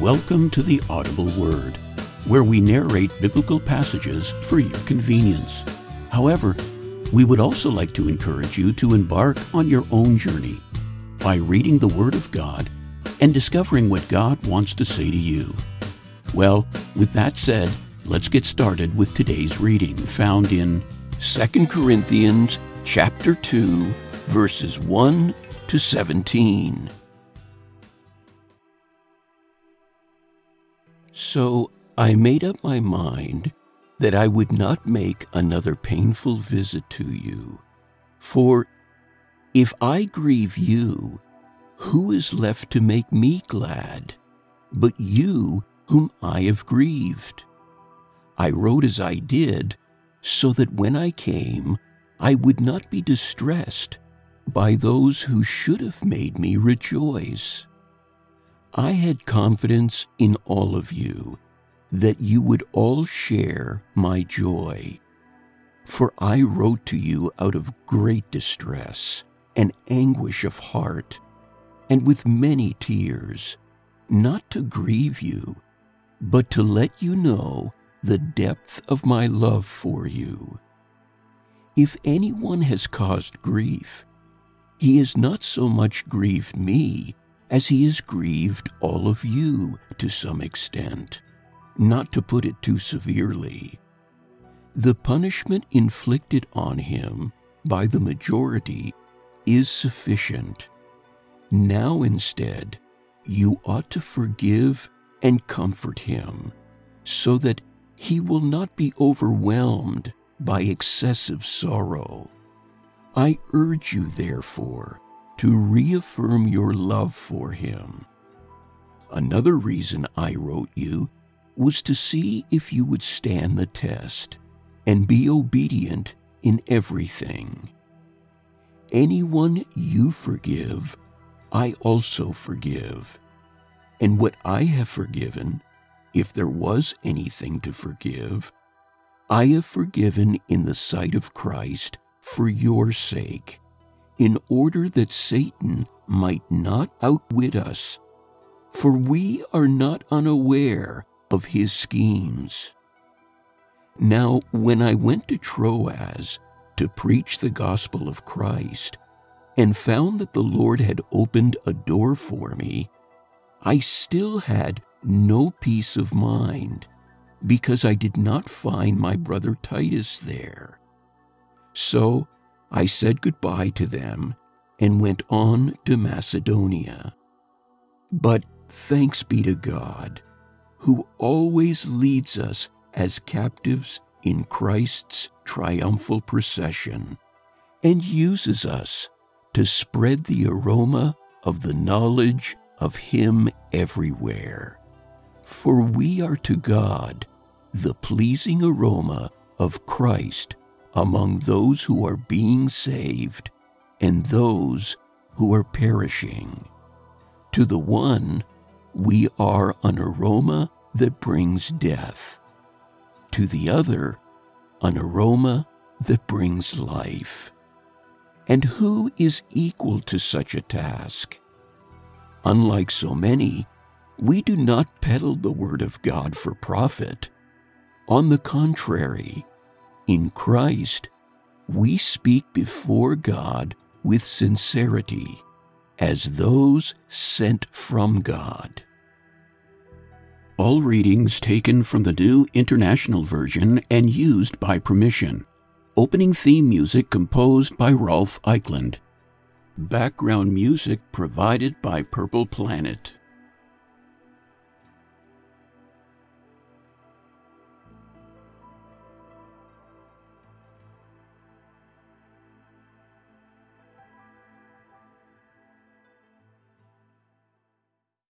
Welcome to the Audible Word, where we narrate biblical passages for your convenience. However, we would also like to encourage you to embark on your own journey by reading the Word of God and discovering what God wants to say to you. Well, with that said, let's get started with today's reading found in 2 Corinthians chapter 2 verses 1 to 17. So I made up my mind that I would not make another painful visit to you. For if I grieve you, who is left to make me glad but you whom I have grieved? I wrote as I did, so that when I came, I would not be distressed by those who should have made me rejoice. I had confidence in all of you that you would all share my joy. For I wrote to you out of great distress and anguish of heart, and with many tears, not to grieve you, but to let you know the depth of my love for you. If anyone has caused grief, he has not so much grieved me as he has grieved all of you to some extent, not to put it too severely. The punishment inflicted on him by the majority is sufficient. Now instead, you ought to forgive and comfort him, so that he will not be overwhelmed by excessive sorrow. I urge you, therefore, to reaffirm your love for him. Another reason I wrote you was to see if you would stand the test and be obedient in everything. Anyone you forgive, I also forgive. And what I have forgiven, if there was anything to forgive, I have forgiven in the sight of Christ for your sake in order that Satan might not outwit us, for we are not unaware of his schemes. Now, when I went to Troas to preach the gospel of Christ, and found that the Lord had opened a door for me, I still had no peace of mind, because I did not find my brother Titus there. So I said goodbye to them and went on to Macedonia. But thanks be to God, who always leads us as captives in Christ's triumphal procession and uses us to spread the aroma of the knowledge of Him everywhere. For we are to God the pleasing aroma of Christ among those who are being saved and those who are perishing. To the one, we are an aroma that brings death. To the other, an aroma that brings life. And who is equal to such a task? Unlike so many, we do not peddle the Word of God for profit. On the contrary, in Christ, we speak before God with sincerity as those sent from God. All readings taken from the New International Version and used by permission. Opening theme music composed by Rolf Eichland. Background music provided by Purple Planet.